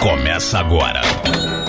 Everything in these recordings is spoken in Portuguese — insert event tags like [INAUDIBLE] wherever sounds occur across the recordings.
Começa agora.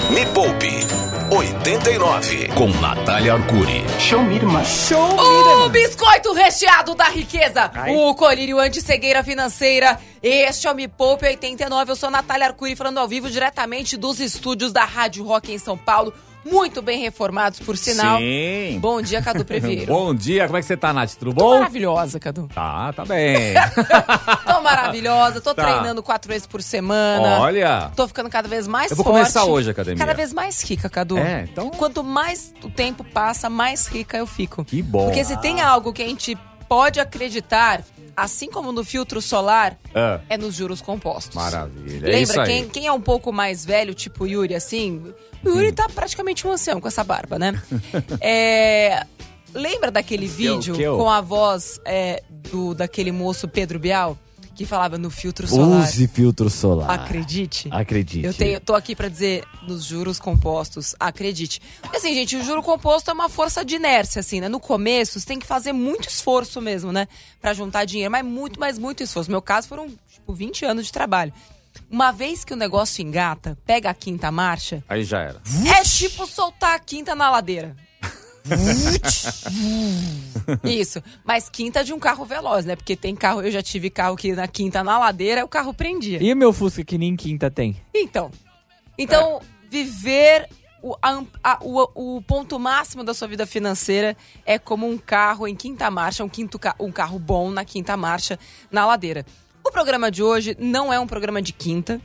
Me Poupe 89 com Natália Arcuri. Show me, irmã. Show O biscoito recheado da riqueza, Ai. o colírio anti-cegueira financeira. Este é o Me Poupe 89. Eu sou a Natália Arcuri, falando ao vivo diretamente dos estúdios da Rádio Rock em São Paulo. Muito bem reformados, por sinal. Sim. Bom dia, Cadu Previeiro. [LAUGHS] Bom dia, como é que você tá, Nath? Tudo Tô bom? maravilhosa, Cadu. Tá, tá bem. [LAUGHS] Tô maravilhosa, tô Tá. treinando quatro vezes por semana. Olha. Tô ficando cada vez mais Eu vou forte. começar hoje a academia. Cada vez mais rica, Cadu. É, então- Quanto mais o tempo passa, mais rica eu fico. Que bom. Porque se tem algo que a gente pode acreditar, assim como no filtro solar, Ah. é nos juros compostos. Maravilha. É isso Lembra, aí. quem, quem é um pouco mais velho, tipo o Yuri, assim... O Yuri tá praticamente um ancião com essa barba, né? [LAUGHS] É, Lembra daquele Que eu- vídeo que eu- com a voz é, do, daquele moço Pedro Bial? Que falava no filtro solar. Use filtro solar. Acredite. Acredite. Eu tenho, tô aqui pra dizer nos juros compostos, acredite. Porque assim, gente, o juro composto é uma força de inércia, assim, né? No começo, você tem que fazer muito esforço mesmo, né? Pra juntar dinheiro, mas muito, mas muito esforço. No meu caso, foram, tipo, 20 anos de trabalho. Uma vez que o negócio engata, pega a quinta marcha, Aí já era. é tipo soltar a quinta na ladeira. Isso, mas quinta de um carro veloz, né? Porque tem carro, eu já tive carro que na quinta na ladeira o carro prendia. E meu Fusca que nem quinta tem? Então, então viver o, a- a- o, o ponto máximo da sua vida financeira é como um carro em quinta marcha, um, quinto, um carro bom na quinta marcha na ladeira. O programa de hoje não é um programa de quinta,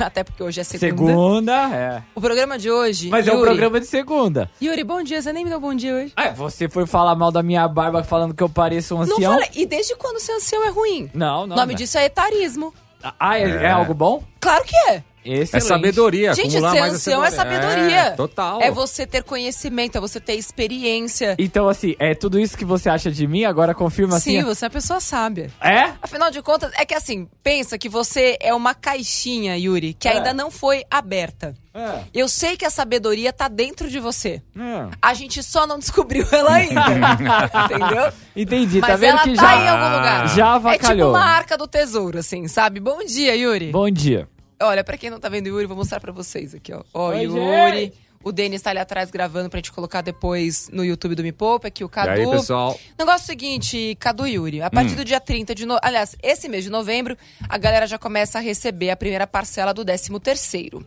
[LAUGHS] até porque hoje é segunda. Segunda, é. O programa de hoje. Mas é um Yuri, programa de segunda. Yuri, bom dia. Você nem me deu bom dia hoje. Ah, você foi falar mal da minha barba falando que eu pareço um Não ancião? falei. E desde quando ser ancião é ruim? Não, O não. nome não. disso é etarismo. Ah, é, é É. algo bom? Claro que é. Excelente. É sabedoria. Gente, ser mais ancião é sabedoria. É, total. É você ter conhecimento, é você ter experiência. Então, assim, é tudo isso que você acha de mim? Agora confirma Sim, assim. você é uma pessoa sábia. É? Afinal de contas, é que assim, pensa que você é uma caixinha, Yuri, que É. ainda não foi aberta. É. Eu sei que a sabedoria tá dentro de você. É. A gente só não descobriu ela ainda. [LAUGHS] entendeu? Entendi, Mas tá vendo ela que tá já. em algum lugar. Já É tipo avacalhou. uma arca do tesouro, assim, sabe? Bom dia, Yuri. Bom dia. Olha, pra quem não tá vendo o Yuri, vou mostrar pra vocês aqui, ó. Ó, Oi, Yuri. gente. O Denis tá ali atrás gravando pra gente colocar depois no YouTube do Me Poupa. Aqui o E Cadu. aí, pessoal? Negócio é o seguinte, Cadu e Yuri, a partir do dia 30 de novembro, aliás, esse mês de novembro, a galera já começa a receber a primeira parcela do 13 terceiro.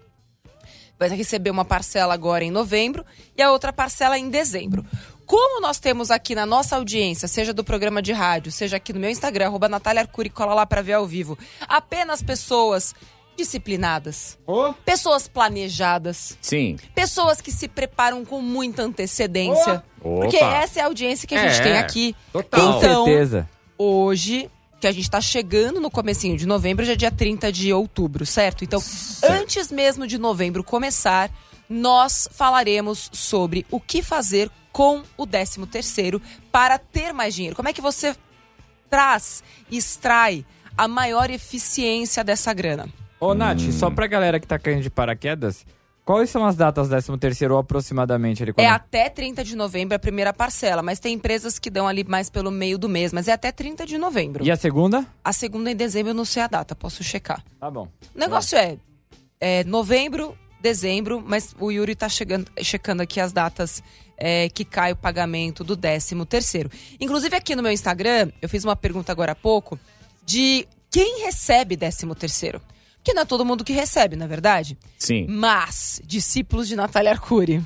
Vai receber uma parcela agora em novembro e a outra parcela em dezembro. Como nós temos aqui na nossa audiência, seja do programa de rádio, seja aqui no meu Instagram, arroba Natália Arcuri, cola lá pra ver ao vivo, apenas pessoas disciplinadas, Ô, pessoas planejadas, Sim. pessoas que se preparam com muita antecedência. Opa. Porque essa é a audiência que a gente É, tem aqui. total. com Então, certeza. hoje, que a gente tá chegando no comecinho de novembro, já é dia 30 de outubro, certo? Então, antes mesmo de novembro começar, nós falaremos sobre o que fazer com o 13 terceiro para ter mais dinheiro. Como é que você traz, extrai a maior eficiência dessa grana? Ô, Nath, só pra galera que tá caindo de paraquedas, quais são as datas 13 terceiro aproximadamente ali? É Quando- até 30 de novembro a primeira parcela, mas tem empresas que dão ali mais pelo meio do mês, mas é até 30 de novembro. E a segunda? A segunda em dezembro eu não sei a data, posso checar. Tá bom. O negócio é, é novembro, dezembro, mas o Yuri tá chegando, checando aqui as datas é, que cai o pagamento do 13 terceiro. Inclusive aqui no meu Instagram, eu fiz uma pergunta agora há pouco de quem recebe 13 terceiro. Porque não é todo mundo que recebe, na verdade. Sim. Mas, discípulos de Natália Arcuri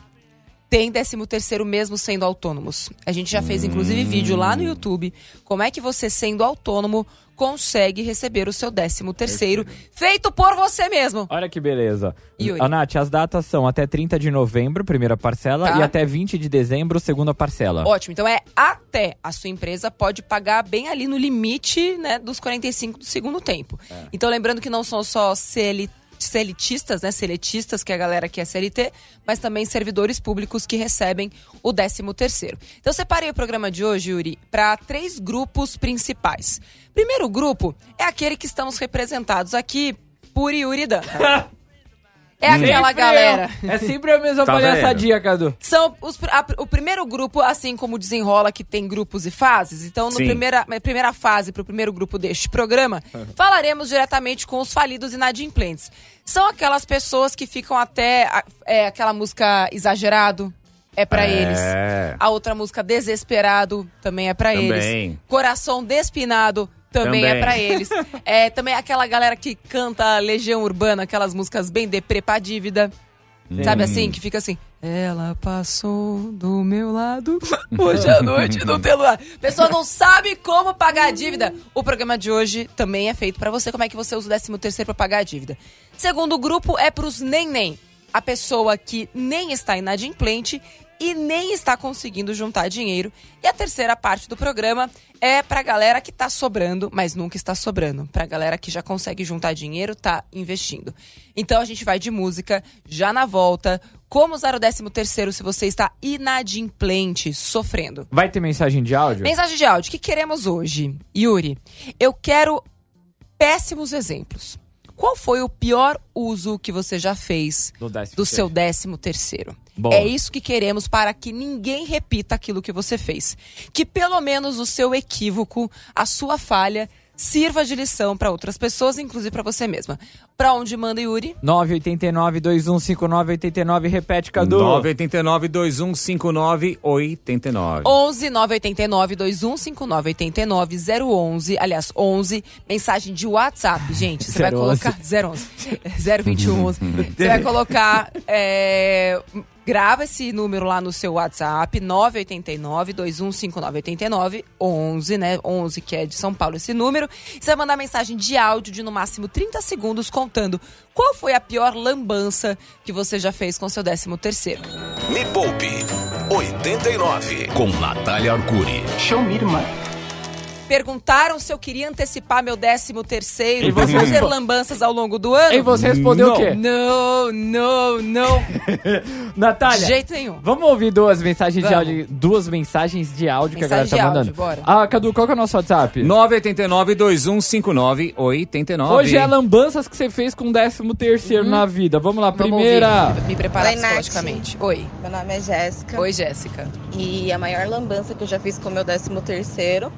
têm 13 terceiro mesmo sendo autônomos. A gente já fez, inclusive, vídeo lá no YouTube. Como é que você, sendo autônomo, consegue receber o seu 13 terceiro feito por você mesmo. Olha que beleza. Yuri. A Nath, as datas são até 30 de novembro, primeira parcela, Tá. e até 20 de dezembro, segunda parcela. Ótimo, então é até a sua empresa pode pagar bem ali no limite né, dos 45 do segundo tempo. Então lembrando que não são só CL seletistas, né, seletistas, que é a galera que é CLT, mas também servidores públicos que recebem o 13 terceiro. Então separei o programa de hoje, Yuri, para três grupos principais. Primeiro grupo é aquele que estamos representados aqui por Yuri Dan. [LAUGHS] É aquela Sempre galera. eu. É sempre a mesma Tá palhaçadinha, Cadu. São os, a- o primeiro grupo, assim como desenrola, que tem grupos e fases. Então, no Sim. primeira, na primeira fase, para o primeiro grupo deste programa, falaremos diretamente com os falidos inadimplentes. São aquelas pessoas que ficam até é, aquela música exagerado. É pra É. eles. A outra música Desesperado também é pra Também. eles. Coração Despinado também, é Também. pra eles. [LAUGHS] É também aquela galera que canta Legião Urbana, aquelas músicas bem deprê pra dívida. Sabe assim? Que fica assim. Ela passou do meu lado [LAUGHS] hoje à noite no lado. Pessoa não sabe como pagar a dívida. O programa de hoje também é feito pra você. Como é que você usa o 13 terceiro pra pagar a dívida? Segundo grupo é pros nem-nem. A pessoa que nem está inadimplente e nem está conseguindo juntar dinheiro. E a terceira parte do programa é pra galera que tá sobrando, mas nunca está sobrando. Pra galera que já consegue juntar dinheiro, tá investindo. Então a gente vai de música, já na volta. Como usar o 13 terceiro se você está inadimplente, sofrendo? Vai ter mensagem de áudio? Mensagem de áudio. O que queremos hoje? Yuri, eu quero péssimos exemplos. Qual foi o pior uso que você já fez Do décimo do seu décimo terceiro? Boa. É isso que queremos para que ninguém repita aquilo que você fez. Que pelo menos o seu equívoco, a sua falha, sirva de lição para outras pessoas, inclusive para você mesma. Para onde manda Yuri? 989-2159-89, repete, Cadu. 989-2159-89. 11 989 2159 89 011. Aliás, 11. Mensagem de WhatsApp, gente. Você vai 011. colocar. 011. 021 11. Você vai [LAUGHS] colocar. é, grava esse número lá no seu WhatsApp. 989 2159 89 11, né? 11, que é de São Paulo esse número. Você vai mandar mensagem de áudio de no máximo 30 segundos contando qual foi a pior lambança que você já fez com seu 13 terceiro. Me Poupe 89 com Natália Arcuri. Perguntaram se eu queria antecipar meu 13 terceiro E você fazer lambanças ao longo do ano. E você respondeu Não. o quê? Não, não, não. [LAUGHS] Natália, De jeito nenhum. vamos ouvir duas mensagens de Vamos. áudio. Duas mensagens de áudio que a Mensagem galera tá de mandando. áudio, bora. Ah, Cadu, qual que é o nosso WhatsApp? 989-2159-89. Hoje é lambanças que você fez com o 13 terceiro Uhum. na vida. Vamos lá, Vamos primeira. ouvir, Me preparar Oi, Nath. psicologicamente. Oi. Meu nome é Jéssica. Oi, Jéssica. E a maior lambança que eu já fiz com o meu 13 terceiro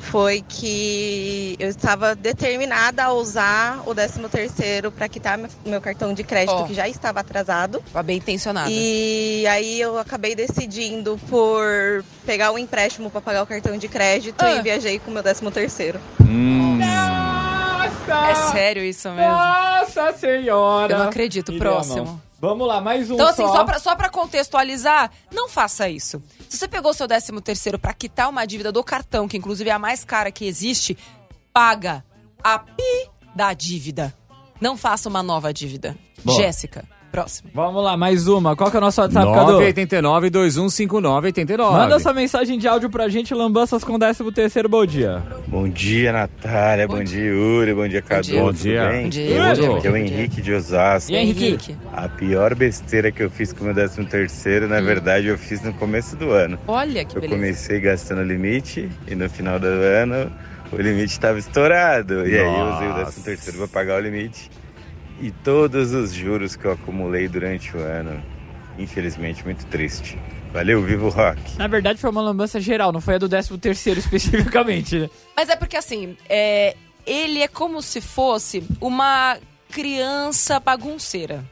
foi que eu estava determinada a usar o 13 terceiro para quitar meu- meu cartão de crédito Ó. que já estava atrasado. Tá bem intencionada. E aí eu acabei decidindo por pegar um empréstimo para pagar o cartão de crédito Ah. e viajei com o meu 13 terceiro. Hum, Nossa! É sério isso mesmo? Nossa senhora! Eu não acredito. Próximo. Vamos lá, mais um Então, assim, só. só pra, só pra contextualizar, não faça isso. Se você pegou seu 13 terceiro pra quitar uma dívida do cartão, que inclusive é a mais cara que existe, paga a pi da dívida. Não faça uma nova dívida. Boa. Jéssica, próximo. Vamos lá, mais uma. Qual que é o nosso WhatsApp, Cadu? 989-2159-89. Manda essa mensagem de áudio pra gente, lambanças com 13 terceiro, bom dia. Bom dia, Natália. Bom, dia, Yuri. Bom dia, Cadu. dia. Bom Tudo dia. bem? Bom dia, bom dia, Aqui é o bom dia. Henrique de Osasco. E aí, Henrique? A pior besteira que eu fiz com o meu 13 terceiro, na verdade, eu fiz no começo do ano. Olha que Eu beleza. comecei gastando limite e no final do ano o limite estava estourado. E aí eu usei o 13 terceiro para pagar o limite. E todos os juros que eu acumulei durante o ano, infelizmente, muito triste. Valeu, vivo o rock! Na verdade, foi uma lambança geral, não foi a do 13 terceiro [LAUGHS] especificamente, né? Mas é porque assim, é, ele é como se fosse uma criança bagunceira.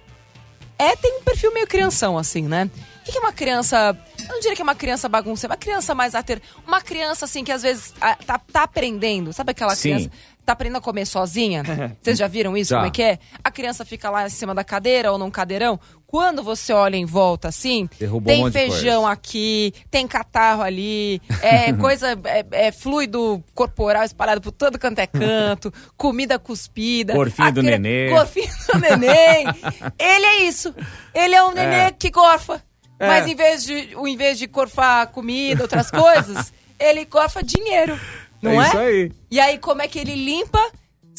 É, tem um perfil meio crianção, assim, né? O que é uma criança. Eu não diria que é uma criança bagunceira, uma criança mais ater. Uma criança, assim, que às vezes tá, tá aprendendo. Sabe aquela Sim. criança? Tá aprendendo a comer sozinha? [LAUGHS] Vocês já viram isso? Como é que é? A criança fica lá em cima da cadeira ou num cadeirão. Quando você olha em volta, assim, Derrubou um tem de feijão aqui, tem catarro ali, é [LAUGHS] coisa, é, é fluido corporal espalhado por todo canto é canto, [LAUGHS] comida cuspida. Gorfinho a do nenê. Gorfinho do neném. Ele é isso. Ele é um nenê que gorfa. É. Mas em vez, de, em vez de gorfar comida, outras coisas, ele gorfa dinheiro. Não é? isso aí. E aí, como é que ele limpa?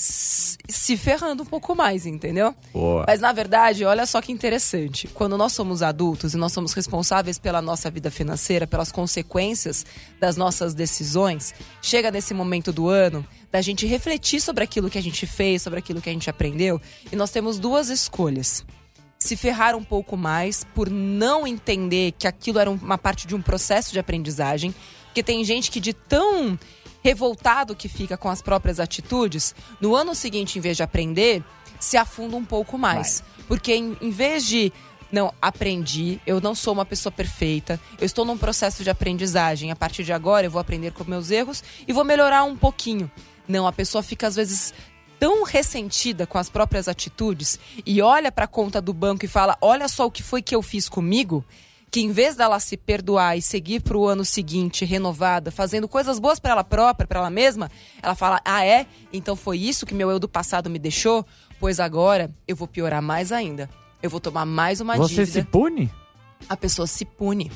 Se ferrando um pouco mais, entendeu? Boa. Mas na verdade, olha só que interessante. Quando nós somos adultos e nós somos responsáveis pela nossa vida financeira, pelas consequências das nossas decisões, chega nesse momento do ano da gente refletir sobre aquilo que a gente fez, sobre aquilo que a gente aprendeu, e nós temos duas escolhas. se ferrar um pouco mais por não entender que aquilo era uma parte de um processo de aprendizagem. Porque tem gente que de tão revoltado que fica com as próprias atitudes, no ano seguinte, em vez de aprender, se afunda um pouco mais. Porque em, em vez de não, aprendi, eu não sou uma pessoa perfeita, eu estou num processo de aprendizagem. A partir de agora eu vou aprender com meus erros e vou melhorar um pouquinho. Não, a pessoa fica às vezes tão ressentida com as próprias atitudes e olha para a conta do banco e fala: "Olha só o que foi que eu fiz comigo", que em vez dela se perdoar e seguir para o ano seguinte renovada, fazendo coisas boas para ela própria, para ela mesma, ela fala: "Ah, é? Então foi isso que meu eu do passado me deixou? Pois agora eu vou piorar mais ainda. Eu vou tomar mais uma Você dívida." se pune? a pessoa se pune.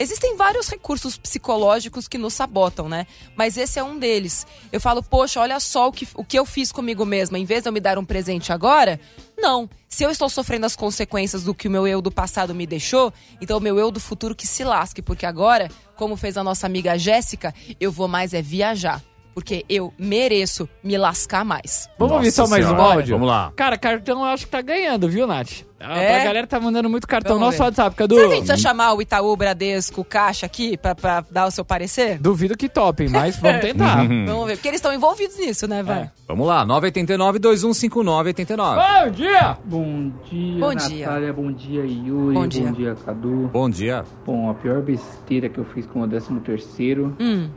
Existem vários recursos psicológicos que nos sabotam, né? Mas esse é um deles. Eu falo, poxa, olha só o que, o que eu fiz comigo mesma. Em vez de eu me dar um presente agora, não. Se eu estou sofrendo as consequências do que o meu eu do passado me deixou, então o meu eu do futuro que se lasque. Porque agora, como fez a nossa amiga Jéssica, eu vou mais é viajar. Porque eu mereço me lascar mais. Vamos ouvir só mais um áudio? Vamos lá. Cara, cartão eu acho que tá ganhando, viu, Nath? A, É? a galera tá mandando muito cartão. Vamos Nosso ver. WhatsApp, Cadu. Será que a gente precisa chamar o Itaú, Bradesco, Caixa aqui pra, pra dar o seu parecer? Duvido que topem, mas vamos tentar. [LAUGHS] Vamos ver. Porque eles estão envolvidos nisso, né, vai? É. Vamos lá, 989-2159-89. Bom dia! Bom dia, Bom dia. Natália. Bom dia, Yuri. Bom dia. Cadu. Bom dia. Bom, a pior besteira que eu fiz com o 13 terceiro Hum.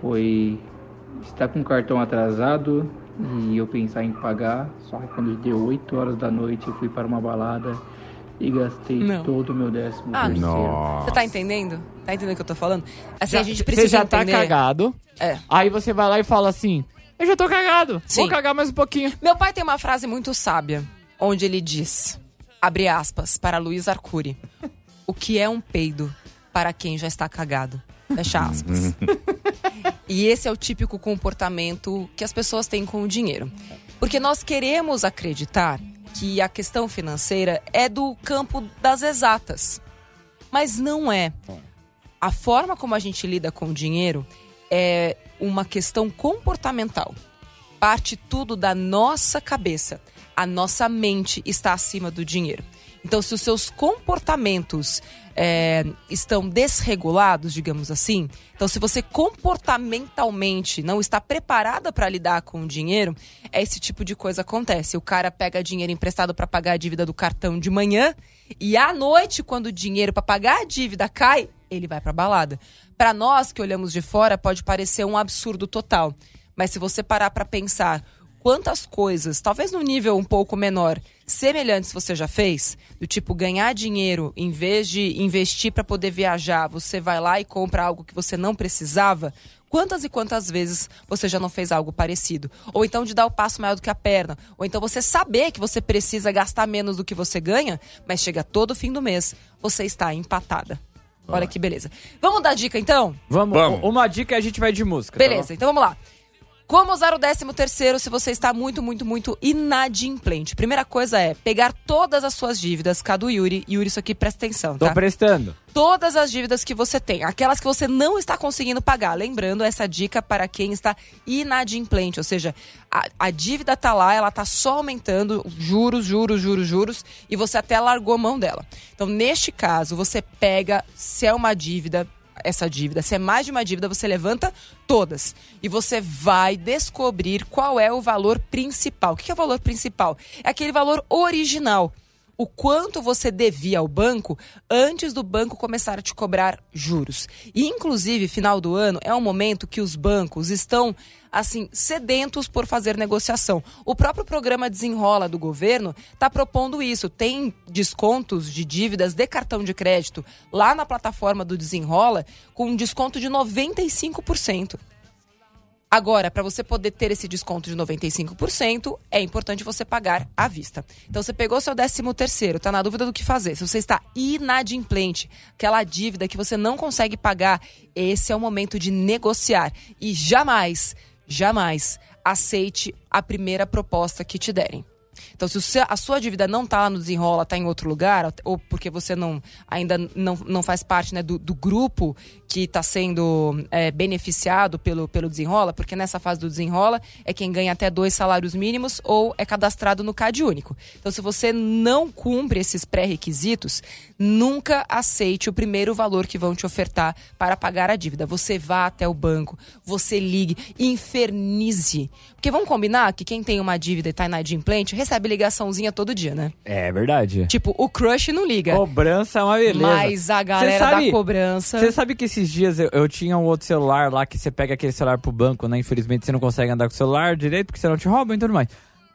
foi estar com o cartão atrasado e eu pensar em pagar. Só que quando deu 8 horas da noite eu fui para uma balada e gastei Não. todo o meu décimo Ah, terceiro. Nossa. Você tá entendendo? Tá entendendo o que eu tô falando? Assim, a gente Você precisa já entender. tá cagado. É. Aí você vai lá e fala assim: Eu já tô cagado. Sim. Vou cagar mais um pouquinho. Meu pai tem uma frase muito sábia, onde ele diz, abre aspas, para Luiz Arcuri, o que é um peido para quem já está cagado? Fecha aspas. [LAUGHS] e esse é o típico comportamento que as pessoas têm com o dinheiro. Porque nós queremos acreditar que a questão financeira é do campo das exatas. Mas não é. A forma como a gente lida com o dinheiro é uma questão comportamental. Parte tudo da nossa cabeça. A nossa mente está acima do dinheiro. Então, se os seus comportamentos é, estão desregulados, digamos assim, então se você comportamentalmente não está preparada para lidar com o dinheiro, esse tipo de coisa acontece. O cara pega dinheiro emprestado para pagar a dívida do cartão de manhã e à noite, quando o dinheiro para pagar a dívida cai, ele vai para balada. Para nós que olhamos de fora, pode parecer um absurdo total. Mas se você parar para pensar quantas coisas, talvez num nível um pouco menor, semelhantes você já fez, do tipo ganhar dinheiro em vez de investir para poder viajar, você vai lá e compra algo que você não precisava. Quantas e quantas vezes você já não fez algo parecido? Ou então de dar o passo maior do que a perna. Ou então você saber que você precisa gastar menos do que você ganha, mas chega todo fim do mês, você está empatada. Olha que beleza. Vamos dar dica então? Vamos, Vamos. uma dica e a gente vai de música. tá Beleza, então vamos lá. Como usar o 13 terceiro se você está muito, muito, muito inadimplente? Primeira coisa é pegar todas as suas dívidas, Cadu Yuri. Yuri, isso aqui presta atenção, Tô tá? prestando. Todas as dívidas que você tem, aquelas que você não está conseguindo pagar. Lembrando essa dica para quem está inadimplente, ou seja, a, a dívida tá lá, ela tá só aumentando, juros, juros, juros, juros, e você até largou mão dela. Então, neste caso, você pega, se é uma dívida, essa dívida, se é mais de uma dívida, você levanta todas. E você vai descobrir qual é o valor principal. O que é o valor principal? É aquele valor original o quanto você devia ao banco antes do banco começar a te cobrar juros. E inclusive, final do ano é um momento que os bancos estão assim sedentos por fazer negociação. O próprio programa Desenrola do governo está propondo isso. Tem descontos de dívidas de cartão de crédito lá na plataforma do Desenrola com um desconto de 95%. Agora, para você poder ter esse desconto de 95%, é importante você pagar à vista. Então, você pegou seu 13 terceiro, tá na dúvida do que fazer. Se você está inadimplente, aquela dívida que você não consegue pagar, esse é o momento de negociar. E jamais, jamais aceite a primeira proposta que te derem. Então, se a sua dívida não tá lá no desenrola, tá em outro lugar, ou porque você não ainda não, não faz parte né, do, do grupo que está sendo é, beneficiado pelo, pelo desenrola, porque nessa fase do desenrola é quem ganha até dois salários mínimos ou é cadastrado no CAD único. Então, se você não cumpre esses pré-requisitos, nunca aceite o primeiro valor que vão te ofertar para pagar a dívida. Você vá até o banco, você ligue, infernize. Porque vamos combinar que quem tem uma dívida e tá inadimplente recebe ligaçãozinha todo dia, né? É verdade. Tipo, o crush não liga. Cobrança é uma beleza. Mas a galera sabe- da cobrança. Você sabe que esses dias eu, eu tinha um outro celular lá que você pega aquele celular pro banco, né? Infelizmente você não consegue andar com o celular direito porque você não te roubam e tudo mais.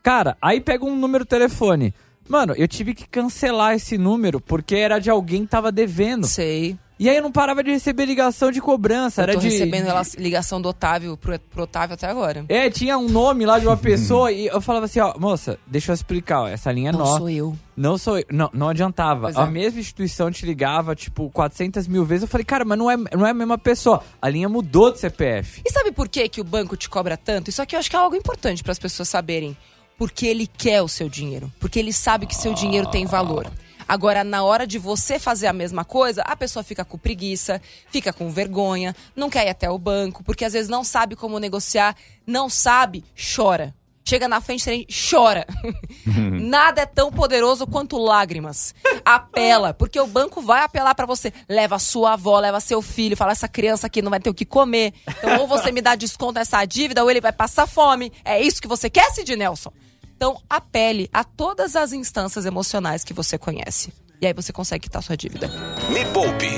Cara, aí pega um número de telefone. Mano, eu tive que cancelar esse número porque era de alguém que tava devendo. Sei. E aí eu não parava de receber ligação de cobrança. Eu era tô de. recebendo ligação do Otávio pro, pro Otávio até agora. É, tinha um nome lá de uma [LAUGHS] pessoa e eu falava assim, ó, moça, deixa eu explicar, ó, essa linha é não nova. sou eu. Não sou eu. Não, não adiantava. Pois é. A mesma instituição te ligava, tipo, 400 mil vezes. Eu falei, cara, mas não é, não é a mesma pessoa. A linha mudou de CPF. E sabe por que, que o banco te cobra tanto? Isso aqui eu acho que é algo importante para as pessoas saberem. Porque ele quer o seu dinheiro. Porque ele sabe que seu dinheiro tem valor. Agora, na hora de você fazer a mesma coisa, a pessoa fica com preguiça, fica com vergonha, não quer ir até o banco, porque às vezes não sabe como negociar, não sabe, chora. Chega na frente, chora. [LAUGHS] Nada é tão poderoso quanto lágrimas. Apela, porque o banco vai apelar pra você. Leva sua avó, leva seu filho, fala essa criança aqui não vai ter o que comer. Então, ou você me dá desconto nessa dívida, ou ele vai passar fome. É isso que você quer, Sid Nelson? Então, apele a todas as instâncias emocionais que você conhece. E aí você consegue quitar sua dívida. Me Poupe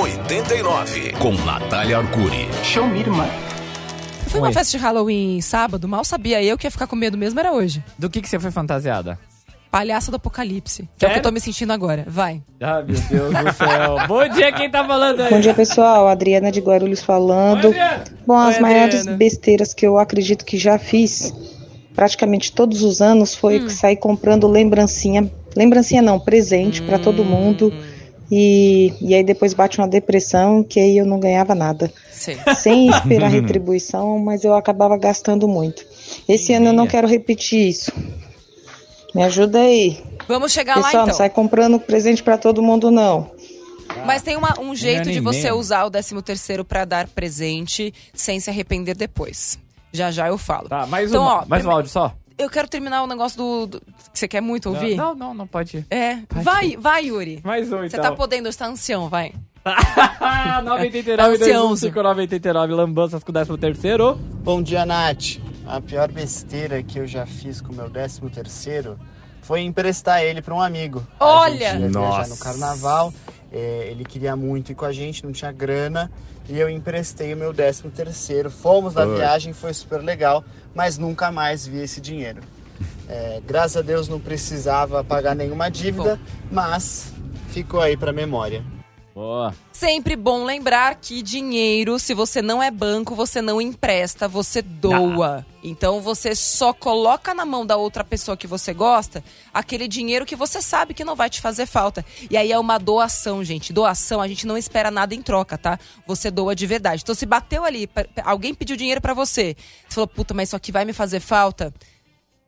89 com Natália Arcuri. Show me, irmã. Eu fui uma Oi. festa de Halloween sábado, mal sabia eu que ia ficar com medo mesmo, era hoje. Do que, que você foi fantasiada? Palhaça do apocalipse. Que é o que eu tô me sentindo agora. Vai. Ah, meu Deus do céu. [LAUGHS] Bom dia, quem tá falando aí? Bom dia, pessoal. Adriana de Guarulhos falando. Adriana. Bom, as Oi, maiores Adriana. besteiras que eu acredito que já fiz, praticamente todos os anos, foi Hum. sair comprando lembrancinha. Lembrancinha não, presente pra todo mundo. Hum. E, e aí depois bate uma depressão, que aí eu não ganhava nada. Sei. Sem [LAUGHS] esperar retribuição, mas eu acabava gastando muito. Esse ano eu não quero repetir isso. Me ajuda aí. Vamos chegar Pessoal, lá não então. sai comprando presente pra todo mundo, não. Mas tem uma- um jeito de você usar o 13 terceiro pra dar presente sem se arrepender depois. Já já eu falo. Tá, mais Então, uma. ó, mais um áudio só. Eu quero terminar o negócio do, do- que você quer muito ouvir. Não, não, não pode ir. É. Vai, vai, Yuri. Mais um, Você então. tá podendo, você tá ancião, vai. [LAUGHS] Ah, 989, Ansioso. 215, lambanças com o 13 terceiro. Bom dia, Nath. A pior besteira que eu já fiz com o meu 13 terceiro foi emprestar ele para um amigo. Olha! A gente ia Nossa. no carnaval, é, ele queria muito ir com a gente, não tinha grana, e eu emprestei o meu 13 terceiro. Fomos na Oi. viagem, foi super legal, mas nunca mais vi esse dinheiro. É, graças a Deus não precisava pagar nenhuma dívida, mas ficou aí para memória. Boa. Sempre bom lembrar que dinheiro, se você não é banco, você não empresta, você doa. Então você só coloca na mão da outra pessoa que você gosta aquele dinheiro que você sabe que não vai te fazer falta. E aí é uma doação, gente. Doação, a gente não espera nada em troca, tá? Você doa de verdade. Então se bateu ali, alguém pediu dinheiro pra você, você falou, puta, mas isso aqui vai me fazer falta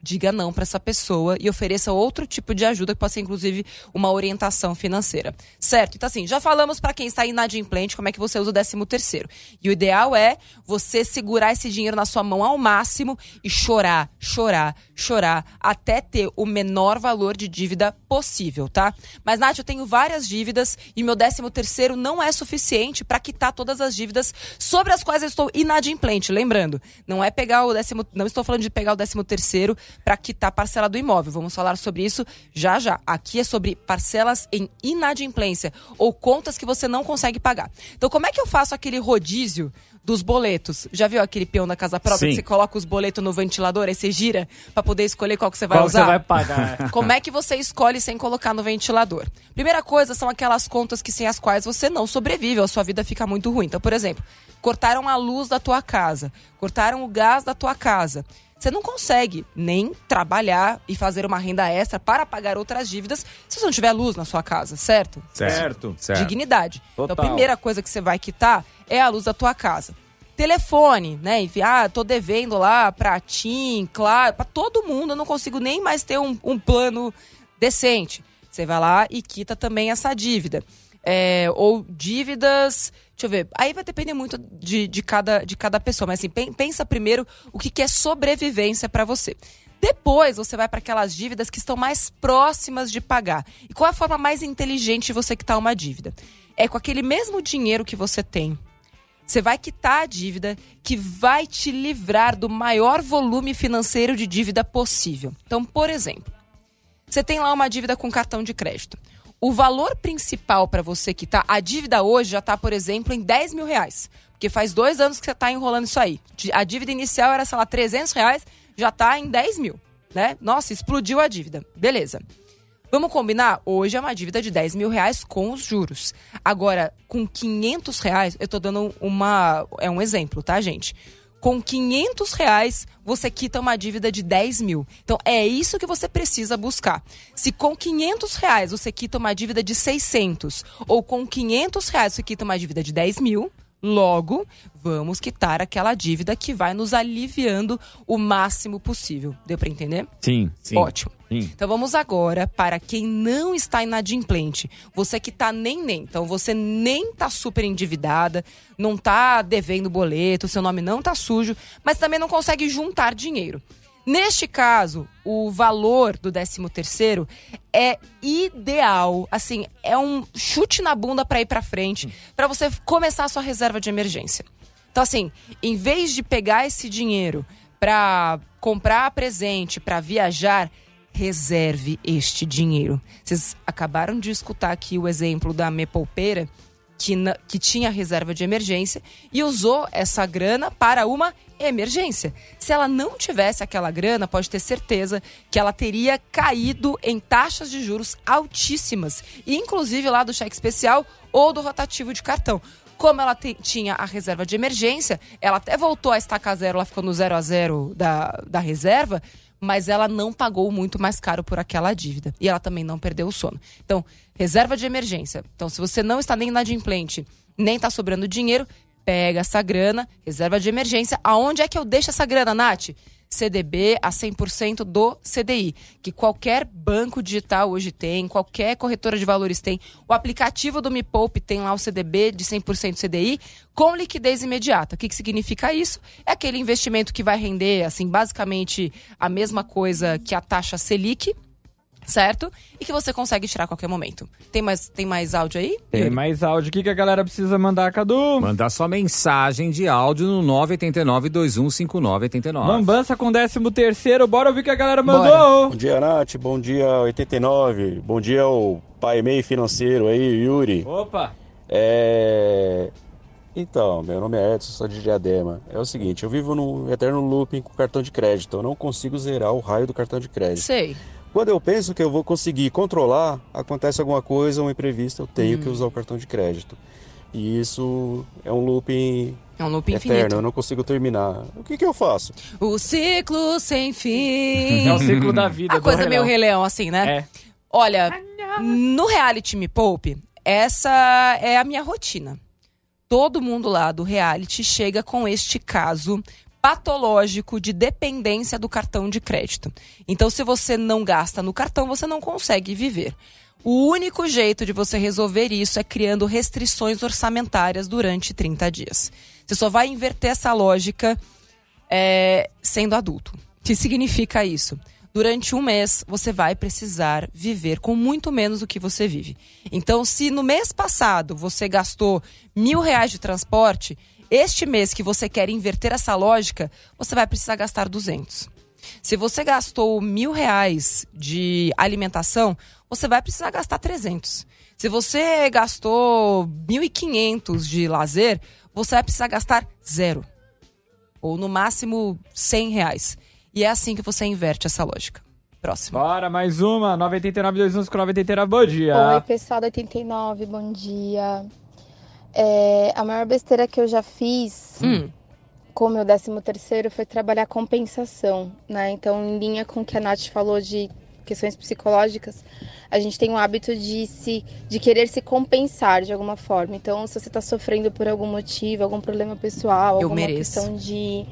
diga não para essa pessoa e ofereça outro tipo de ajuda, que pode ser inclusive uma orientação financeira. Certo? Então, assim, já falamos para quem está inadimplente como é que você usa o 13 terceiro. E o ideal é você segurar esse dinheiro na sua mão ao máximo e chorar, chorar, chorar, até ter o menor valor de dívida possível, tá? Mas, Nath, eu tenho várias dívidas e meu 13 terceiro não é suficiente para quitar todas as dívidas sobre as quais eu estou inadimplente. Lembrando, não é pegar o décimo, não estou falando de pegar o 13 terceiro para quitar a parcela do imóvel. Vamos falar sobre isso já já. Aqui é sobre parcelas em inadimplência ou contas que você não consegue pagar. Então, como é que eu faço aquele rodízio dos boletos? Já viu aquele peão da casa própria Sim. que você coloca os boletos no ventilador aí você gira para poder escolher qual que você vai Qual usar? você vai pagar? [LAUGHS] Como é que você escolhe sem colocar no ventilador? Primeira coisa são aquelas contas que sem as quais você não sobrevive, a sua vida fica muito ruim. Então, por exemplo, cortaram a luz da tua casa, cortaram o gás da tua casa. Você não consegue nem trabalhar e fazer uma renda extra para pagar outras dívidas se você não tiver luz na sua casa, certo? Certo. Certo. Dignidade. Então, Total. a primeira coisa que você vai quitar é a luz da tua casa. Telefone, né? Enfim, ah, tô devendo lá pra TIM, claro, pra todo mundo, eu não consigo nem mais ter um, um plano decente. Você vai lá e quita também essa dívida. É, ou dívidas. Deixa eu ver. Aí vai depender muito de, de, cada, de cada pessoa. Mas assim, pensa primeiro o que, que é sobrevivência para você. Depois você vai para aquelas dívidas que estão mais próximas de pagar. E qual é a forma mais inteligente de você quitar uma dívida? É com aquele mesmo dinheiro que você tem. Você vai quitar a dívida que vai te livrar do maior volume financeiro de dívida possível. Então, por exemplo, você tem lá uma dívida com cartão de crédito. O valor principal para você quitar, a dívida hoje já está, por exemplo, em 10 mil reais. Porque faz dois anos que você está enrolando isso aí. A dívida inicial era, sei lá, 300 reais, já está em 10 mil. Né? Nossa, explodiu a dívida. Beleza. Vamos combinar? Hoje é uma dívida de 10 mil reais com os juros. Agora, com 500 reais, eu tô dando uma. É um exemplo, tá, gente? Com 500 reais, você quita uma dívida de 10 mil. Então, é isso que você precisa buscar. Se com 500 reais você quita uma dívida de 600, ou com 500 reais você quita uma dívida de 10 mil, Logo, vamos quitar aquela dívida que vai nos aliviando o máximo possível. Deu para entender? Sim, sim. Ótimo. Sim. Então vamos agora para quem não está inadimplente. Você que está nem nem. Então você nem está super endividada, não está devendo boleto, seu nome não está sujo, mas também não consegue juntar dinheiro. Neste caso, o valor do 13 terceiro é ideal, assim, é um chute na bunda para ir para frente, para você começar a sua reserva de emergência. Então assim, em vez de pegar esse dinheiro para comprar presente, para viajar, reserve este dinheiro. Vocês acabaram de escutar aqui o exemplo da Me Poupeira, que, que tinha reserva de emergência e usou essa grana para uma emergência. Se ela não tivesse aquela grana, pode ter certeza que ela teria caído em taxas de juros altíssimas, inclusive lá do cheque especial ou do rotativo de cartão. Como ela tinha a reserva de emergência, ela até voltou a estacar zero, ela ficou no zero a zero da, da reserva, mas ela não pagou muito mais caro por aquela dívida. E ela também não perdeu o sono. Então, reserva de emergência. Então, se você não está nem inadimplente, nem está sobrando dinheiro, pega essa grana, reserva de emergência. Aonde é que eu deixo essa grana, Nath? CDB a 100% do CDI, que qualquer banco digital hoje tem, qualquer corretora de valores tem. O aplicativo do Me Poupe tem lá o CDB de 100% CDI com liquidez imediata. O que, que significa isso? É aquele investimento que vai render, assim, basicamente a mesma coisa que a taxa Selic, certo? E que você consegue tirar a qualquer momento. Tem mais, tem mais áudio aí? Tem mais áudio. O que, que a galera precisa mandar, Cadu? Mandar sua mensagem de áudio no 989-215989. Lambança com 13 terceiro. Bora ouvir o que a galera mandou. Bora. Bom dia, Nath. Bom dia, 89. Bom dia, o pai meio financeiro aí, Yuri. Opa! É... Então, meu nome é Edson, sou de Diadema. É o seguinte, eu vivo num eterno looping com cartão de crédito. Eu não consigo zerar o raio do cartão de crédito. Sei. Quando eu penso que eu vou conseguir controlar, acontece alguma coisa, um imprevisto, eu tenho hum. que usar o cartão de crédito. E isso é um looping é um looping eterno, infinito. eu não consigo terminar. O que, que eu faço? O ciclo sem fim. É o ciclo da vida. A coisa meio Rei Leão, assim, né? É. Olha, no reality Me Poupe, essa é a minha rotina. Todo mundo lá do reality chega com este caso patológico de dependência do cartão de crédito. Então, se você não gasta no cartão, você não consegue viver. O único jeito de você resolver isso é criando restrições orçamentárias durante 30 dias. Você só vai inverter essa lógica é, sendo adulto. O que significa isso? Durante um mês, você vai precisar viver com muito menos do que você vive. Então, se no mês passado você gastou mil reais de transporte, este mês que você quer inverter essa lógica, você vai precisar gastar 200. Se você gastou mil reais de alimentação, você vai precisar gastar 300. Se você gastou 1.500 de lazer, você vai precisar gastar zero. Ou no máximo 100 reais. E é assim que você inverte essa lógica. Próximo. Bora, mais uma. 99 21 com 99, bom dia. Oi, pessoal da 89, bom dia. É, a maior besteira que eu já fiz hum. com o meu 13 terceiro foi trabalhar compensação, né? Então, em linha com o que a Nath falou de questões psicológicas, a gente tem o hábito de se de querer se compensar de alguma forma. Então, se você está sofrendo por algum motivo, algum problema pessoal, Eu alguma mereço. questão de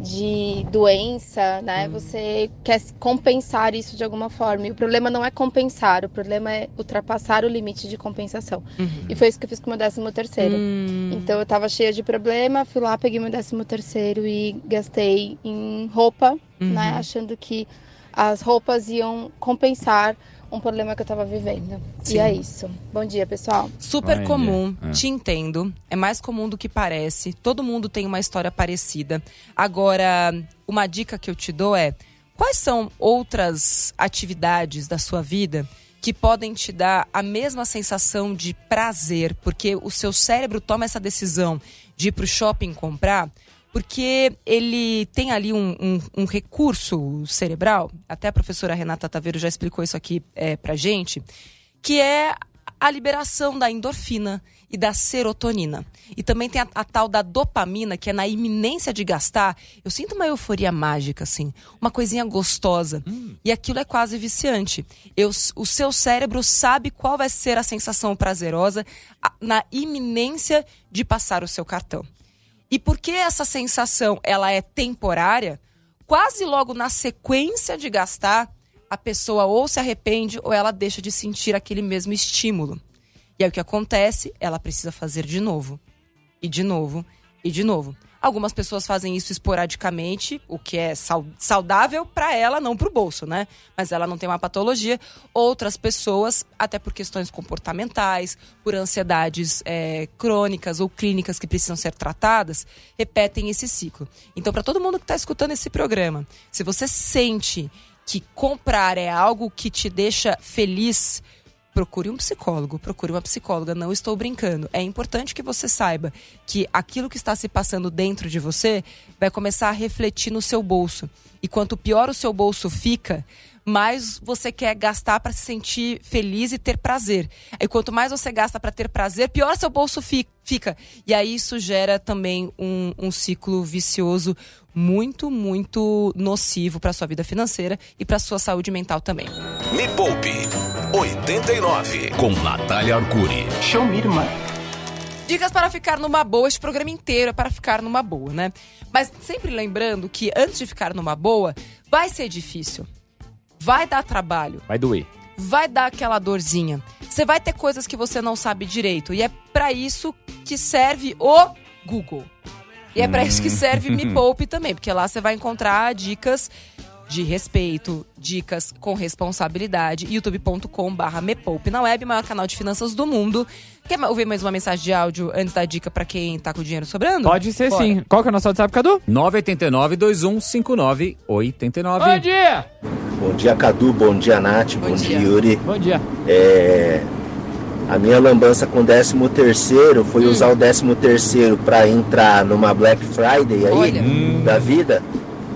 de doença, né? Hum. Você quer compensar isso de alguma forma. E o problema não é compensar, o problema é ultrapassar o limite de compensação. Uhum. E foi isso que eu fiz com o meu décimo terceiro. Hum. Então eu tava cheia de problema, fui lá, peguei meu décimo terceiro e gastei em roupa, Uhum. né? Achando que as roupas iam compensar um problema que eu tava vivendo. Sim. E é isso. Bom dia, pessoal. Super Olha, comum, é. te entendo. É mais comum do que parece. Todo mundo tem uma história parecida. Agora, uma dica que eu te dou é: quais são outras atividades da sua vida que podem te dar a mesma sensação de prazer? Porque o seu cérebro toma essa decisão de ir pro shopping comprar. Porque ele tem ali um, um- um recurso cerebral, até a professora Renata Taveiro já explicou isso aqui é, pra gente, que é a liberação da endorfina e da serotonina. E também tem a, a tal da dopamina, que é na iminência de gastar. Eu sinto uma euforia mágica, assim, uma coisinha gostosa. E aquilo é quase viciante. Eu, o seu cérebro sabe qual vai ser a sensação prazerosa na iminência de passar o seu cartão. E porque essa sensação ela é temporária, quase logo na sequência de gastar, a pessoa ou se arrepende ou ela deixa de sentir aquele mesmo estímulo. E aí o que acontece? Ela precisa fazer de novo. E de novo, e de novo. Algumas pessoas fazem isso esporadicamente, o que é sau- saudável para ela, não para o bolso, né? Mas ela não tem uma patologia. Outras pessoas, até por questões comportamentais, por ansiedades é, crônicas ou clínicas que precisam ser tratadas, repetem esse ciclo. Então, para todo mundo que está escutando esse programa, se você sente que comprar é algo que te deixa feliz, procure um psicólogo, procure uma psicóloga, não estou brincando. É importante que você saiba que aquilo que está se passando dentro de você vai começar a refletir no seu bolso. E quanto pior o seu bolso fica, mais você quer gastar para se sentir feliz e ter prazer. E quanto mais você gasta para ter prazer, pior seu bolso fi- fica. E aí isso gera também um, um ciclo vicioso muito, muito nocivo para sua vida financeira e para sua saúde mental também. Me Poupe 89 com Natália Arcuri. Show me, irmã. Dicas para ficar numa boa, esse programa inteiro é para ficar numa boa, né? Mas sempre lembrando que antes de ficar numa boa, vai ser difícil. Vai dar trabalho, Vai doer. vai dar aquela dorzinha. Você vai ter coisas que você não sabe direito. E é para isso que serve o Google. E é para isso que serve Me [LAUGHS] Poupe também, porque lá você vai encontrar dicas de respeito, dicas com responsabilidade. youtube.com/barra Me Poupe na web, maior canal de finanças do mundo. Quer ouvir mais uma mensagem de áudio antes da dica para quem tá com o dinheiro sobrando? Pode ser Bora. sim. Qual que é o nosso WhatsApp, Cadu? 989-2159-89. Bom dia! Bom dia, Cadu. Bom dia, Nath. Bom, dia. Yuri. Bom dia. É, a minha lambança com o 13 terceiro foi usar o 13 terceiro para entrar numa Black Friday aí Olha. da vida,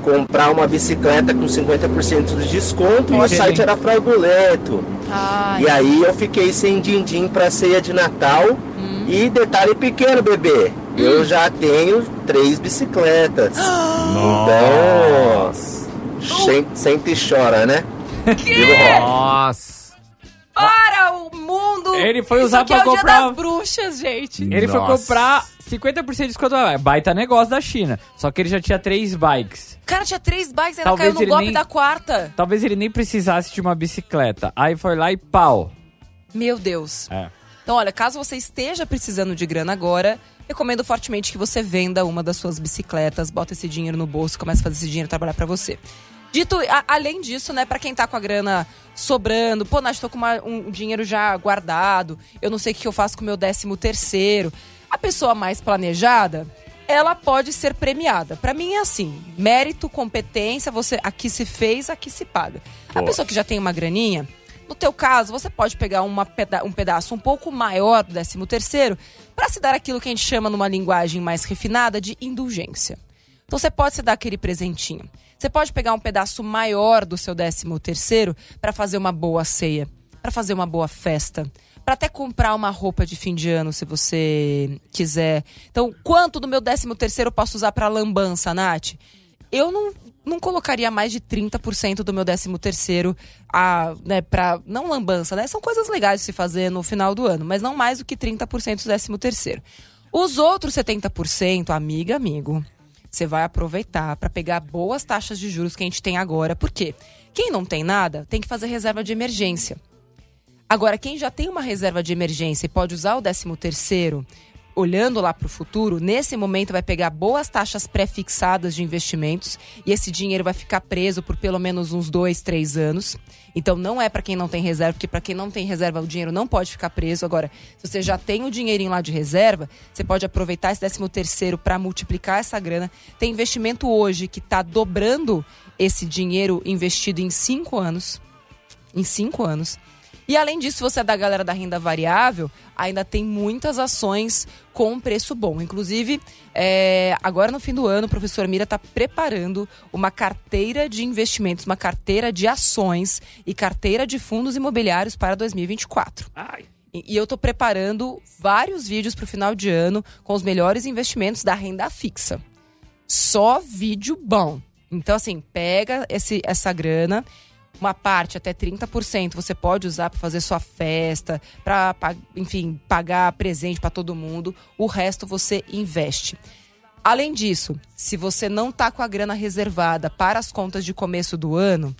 comprar uma bicicleta com 50% de desconto e o site era fraudulento. Ai, E aí eu fiquei sem din-din pra ceia de Natal. E detalhe pequeno, bebê. Eu já tenho três bicicletas. Então, sem- sente e chora, né? Rock. Nossa. Para o mundo! Ele foi Isso usar aqui pra é o comprar- dia das bruxas, gente. Ele foi Nossa. comprar 50% de desconto. É Baita negócio da China. Só que ele já tinha três bikes. O cara tinha três bikes e ainda Talvez caiu no ele golpe nem- da quarta. Talvez ele nem precisasse de uma bicicleta. Aí foi lá e pau. Meu Deus. É. Então, olha, caso você esteja precisando de grana agora, recomendo fortemente que você venda uma das suas bicicletas, bota esse dinheiro no bolso comece a fazer esse dinheiro trabalhar pra você. Dito, a- além disso, né, pra quem tá com a grana sobrando, pô, Nath, tô com uma- um dinheiro já guardado, eu não sei o que eu faço com o meu décimo terceiro. A pessoa mais planejada, ela pode ser premiada. Pra mim é assim, mérito, competência, você aqui se fez, aqui se paga. A pessoa que já tem uma graninha, no teu caso, você pode pegar uma peda- um pedaço um pouco maior do décimo terceiro para se dar aquilo que a gente chama numa linguagem mais refinada de indulgência. Então você pode se dar aquele presentinho. Você pode pegar um pedaço maior do seu décimo terceiro para fazer uma boa ceia, para fazer uma boa festa, para até comprar uma roupa de fim de ano se você quiser. Então, quanto do meu décimo terceiro eu posso usar para lambança, Nath? Eu não, não colocaria mais de 30% do meu 13 terceiro a, né, pra, não lambança, né? São coisas legais de se fazer no final do ano, mas não mais do que 30% do 13 terceiro. Os outros 70%, amiga, amigo, você vai aproveitar para pegar boas taxas de juros que a gente tem agora. Por quê? Quem não tem nada, tem que fazer reserva de emergência. Agora, quem já tem uma reserva de emergência e pode usar o 13 terceiro, olhando lá para o futuro, nesse momento vai pegar boas taxas pré-fixadas de investimentos e esse dinheiro vai ficar preso por pelo menos uns dois, três anos. Então não é para quem não tem reserva, porque para quem não tem reserva o dinheiro não pode ficar preso. Agora, se você já tem o dinheirinho lá de reserva, você pode aproveitar esse 13 terceiro para multiplicar essa grana. Tem investimento hoje que está dobrando esse dinheiro investido em cinco anos. Em cinco anos. E além disso, você é da galera da renda variável, ainda tem muitas ações com preço bom. Inclusive, é, agora no fim do ano, o professor Mira está preparando uma carteira de investimentos, uma carteira de ações e carteira de fundos imobiliários para 2024. Ai. E, eu estou preparando vários vídeos para o final de ano com os melhores investimentos da renda fixa. Só vídeo bom. Então, assim, pega esse, essa grana uma parte, até 30%, você pode usar para fazer sua festa, para, enfim, pagar presente para todo mundo. O resto você investe. Além disso, se você não tá com a grana reservada para as contas de começo do ano,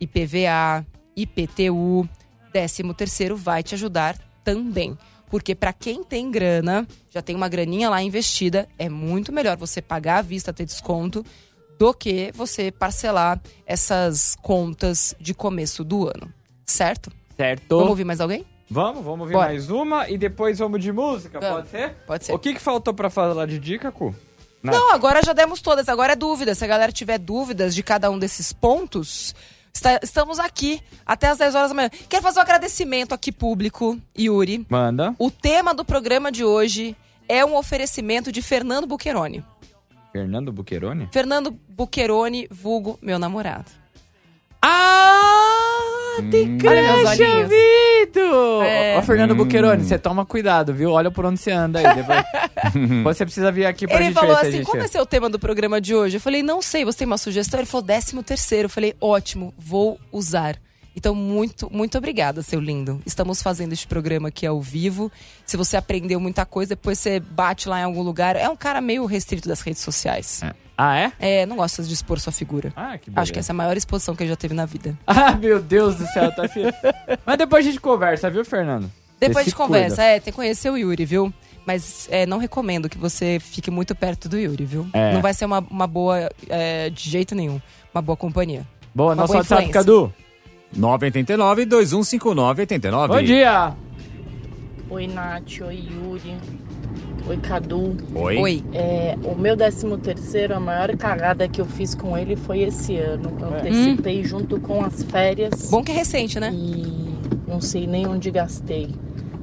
IPVA, IPTU, 13 terceiro vai te ajudar também. Porque para quem tem grana, já tem uma graninha lá investida, é muito melhor você pagar à vista, ter desconto, do que você parcelar essas contas de começo do ano. Certo? Certo. Vamos ouvir mais alguém? Vamos, vamos ouvir Bora. mais uma e depois vamos de música, Vamos. pode ser? Pode ser. O que, que faltou pra falar de dica, Cu? Né? Não, agora já demos todas. Agora é dúvida. Se a galera tiver dúvidas de cada um desses pontos, está- estamos aqui até às 10 horas da manhã. Quero fazer um agradecimento aqui público, Yuri. Manda. O tema do programa de hoje é um oferecimento de Fernando Buqueroni. Fernando Buqueroni? Fernando Buqueroni, vulgo meu namorado. Ah, tem meus crush, ouvido! É. Ó, Fernando Hum. Buqueroni, você toma cuidado, viu? Olha por onde você anda aí. Depois... [LAUGHS] você precisa vir aqui pra Ele gente falou ver assim: como vai ser o tema do programa de hoje? Eu falei: não sei, você tem uma sugestão? Ele falou: décimo terceiro. Eu falei: ótimo, vou usar. Então, muito, muito obrigada, seu lindo. Estamos fazendo este programa aqui ao vivo. Se você aprendeu muita coisa, depois você bate lá em algum lugar. É um cara meio restrito das redes sociais. Ah, é? É, não gosta de expor sua figura. Ah, que Acho que essa é a maior exposição que ele já teve na vida. [LAUGHS] Ah, meu Deus do céu, tá fi... [LAUGHS] Mas depois a gente conversa, viu, Fernando? Depois de se conversa, cuida. é, tem que conhecer o Yuri, viu? Mas é, não recomendo que você fique muito perto do Yuri, viu? É. Não vai ser uma, uma boa, é, de jeito nenhum, uma boa companhia. Boa, Uma nosso boa WhatsApp. Cadu. 989 2159 89. Bom dia! Oi, Nath. Oi, Yuri. Oi, Cadu. Oi. Oi. É, o meu 13 terceiro, a maior cagada que eu fiz com ele foi esse ano. Eu É. antecipei junto com as férias. Bom que é recente, né? E não sei nem onde gastei.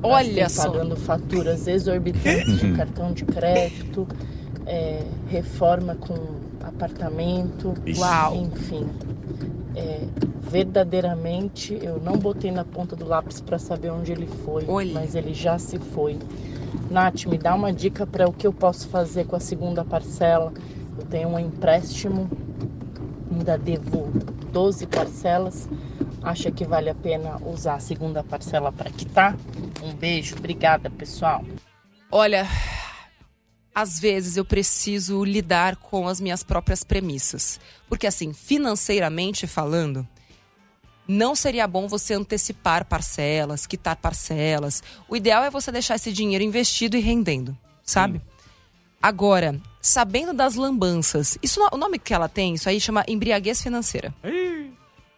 Olha Gastei só. pagando faturas exorbitantes de cartão de crédito, é, reforma com apartamento. Ixi. Uau. Enfim. É, verdadeiramente, eu não botei na ponta do lápis para saber onde ele foi, mas ele já se foi. Nath, me dá uma dica para o que eu posso fazer com a segunda parcela. Eu tenho um empréstimo, ainda devo 12 parcelas. Acha que vale a pena usar a segunda parcela para quitar? Um beijo, obrigada, pessoal. Olha, às vezes eu preciso lidar com as minhas próprias premissas. Porque, assim, financeiramente falando, não seria bom você antecipar parcelas, quitar parcelas. O ideal é você deixar esse dinheiro investido e rendendo, sabe? Agora, sabendo das lambanças, isso o nome que ela tem, isso aí chama embriaguez financeira.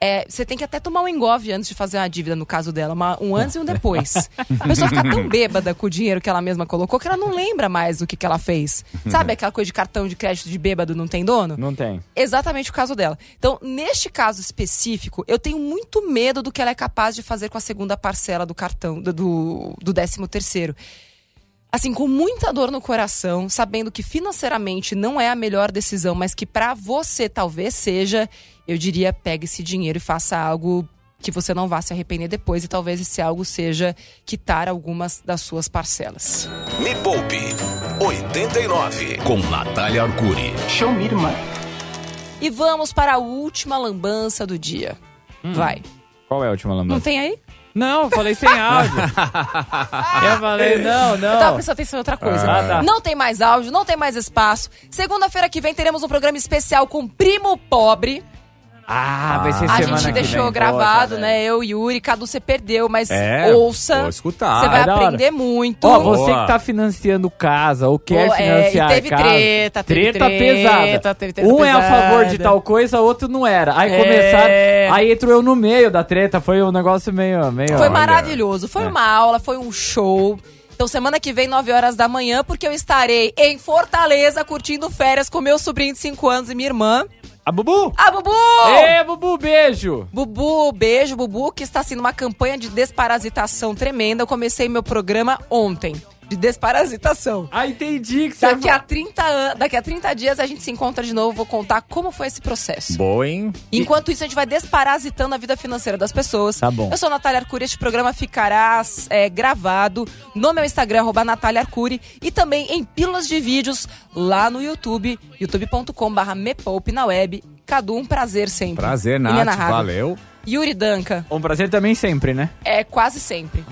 É, você tem que até tomar um engove antes de fazer uma dívida, no caso dela, uma- um antes e um depois. A pessoa fica tão bêbada com o dinheiro que ela mesma colocou que ela não lembra mais do que, que ela fez. Sabe aquela coisa de cartão de crédito de bêbado não tem dono? Não tem. Exatamente o caso dela. Então, neste caso específico, eu tenho muito medo do que ela é capaz de fazer com a segunda parcela do cartão, do, do, 13 terceiro. Assim, com muita dor no coração, sabendo que financeiramente não é a melhor decisão, mas que pra você talvez seja, eu diria, pegue esse dinheiro e faça algo que você não vá se arrepender depois e talvez esse algo seja quitar algumas das suas parcelas. Me Poupe 89 com Natália Arcuri. Show me, irmã. E vamos para a última lambança do dia. Vai. Qual é a última lambança? Não tem aí? Não, eu falei sem áudio. [LAUGHS] eu falei, não, não. Eu tava prestando atenção em outra coisa. Ah, tá. Não tem mais áudio, não tem mais espaço. Segunda-feira que vem teremos um programa especial com Primo Pobre. Ah, vai ser A semana gente que deixou vem. gravado, né? Eu e Yuri, Cadu, você perdeu, mas É, ouça. vou escutar. Você vai É aprender muito. Ó, você Boa. que tá financiando casa ou quer é, financiar e teve casa. treta, teve treta treta, pesada. teve treta um é a pesada. favor de tal coisa, outro não era. Aí É. começaram. Aí entrou eu no meio da treta. Foi um negócio meio. meio Foi Olha. maravilhoso. É. Foi uma aula, foi um show. Então, semana que vem, 9 horas da manhã, porque eu estarei em Fortaleza curtindo férias com meu sobrinho de 5 anos e minha irmã. A Bubu! A Bubu! Ê, Bubu, beijo! Bubu, beijo, Bubu, que está sendo uma campanha de desparasitação tremenda. Eu comecei meu programa ontem, de desparasitação. Ah, entendi que você... Daqui a 30 an- daqui a 30 dias a gente se encontra de novo, vou contar como foi esse processo. Boa, hein? Enquanto isso, a gente vai desparasitando a vida financeira das pessoas. Tá bom. Eu sou a Natália Arcuri, este programa ficará é, gravado no meu Instagram, arroba Natália Arcuri, e também em pílulas de vídeos lá no YouTube, youtube.com.br mepoupe na web. Cadu, um prazer sempre. Prazer, Nath. Valeu. Yuri Danca, Um prazer também sempre, né? é quase sempre.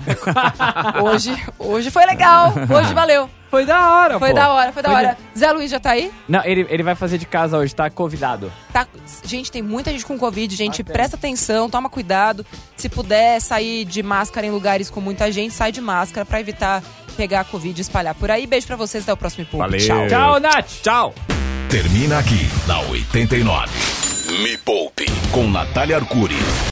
[LAUGHS] hoje, hoje foi legal, hoje valeu. Foi da hora, Foi pô. da hora, foi da Foi hora. Zé Luiz já tá aí? Não, ele, ele vai fazer de casa hoje, tá convidado. Tá, gente, tem muita gente com Covid, gente. presta atenção, toma cuidado. Se puder sair de máscara em lugares com muita gente, sai de máscara pra evitar pegar a Covid e espalhar por aí. Beijo pra vocês, até o próximo Pulp. Valeu. Tchau. Tchau, Nath! Tchau. Termina aqui na 89. Me Poupe com Natália Arcuri.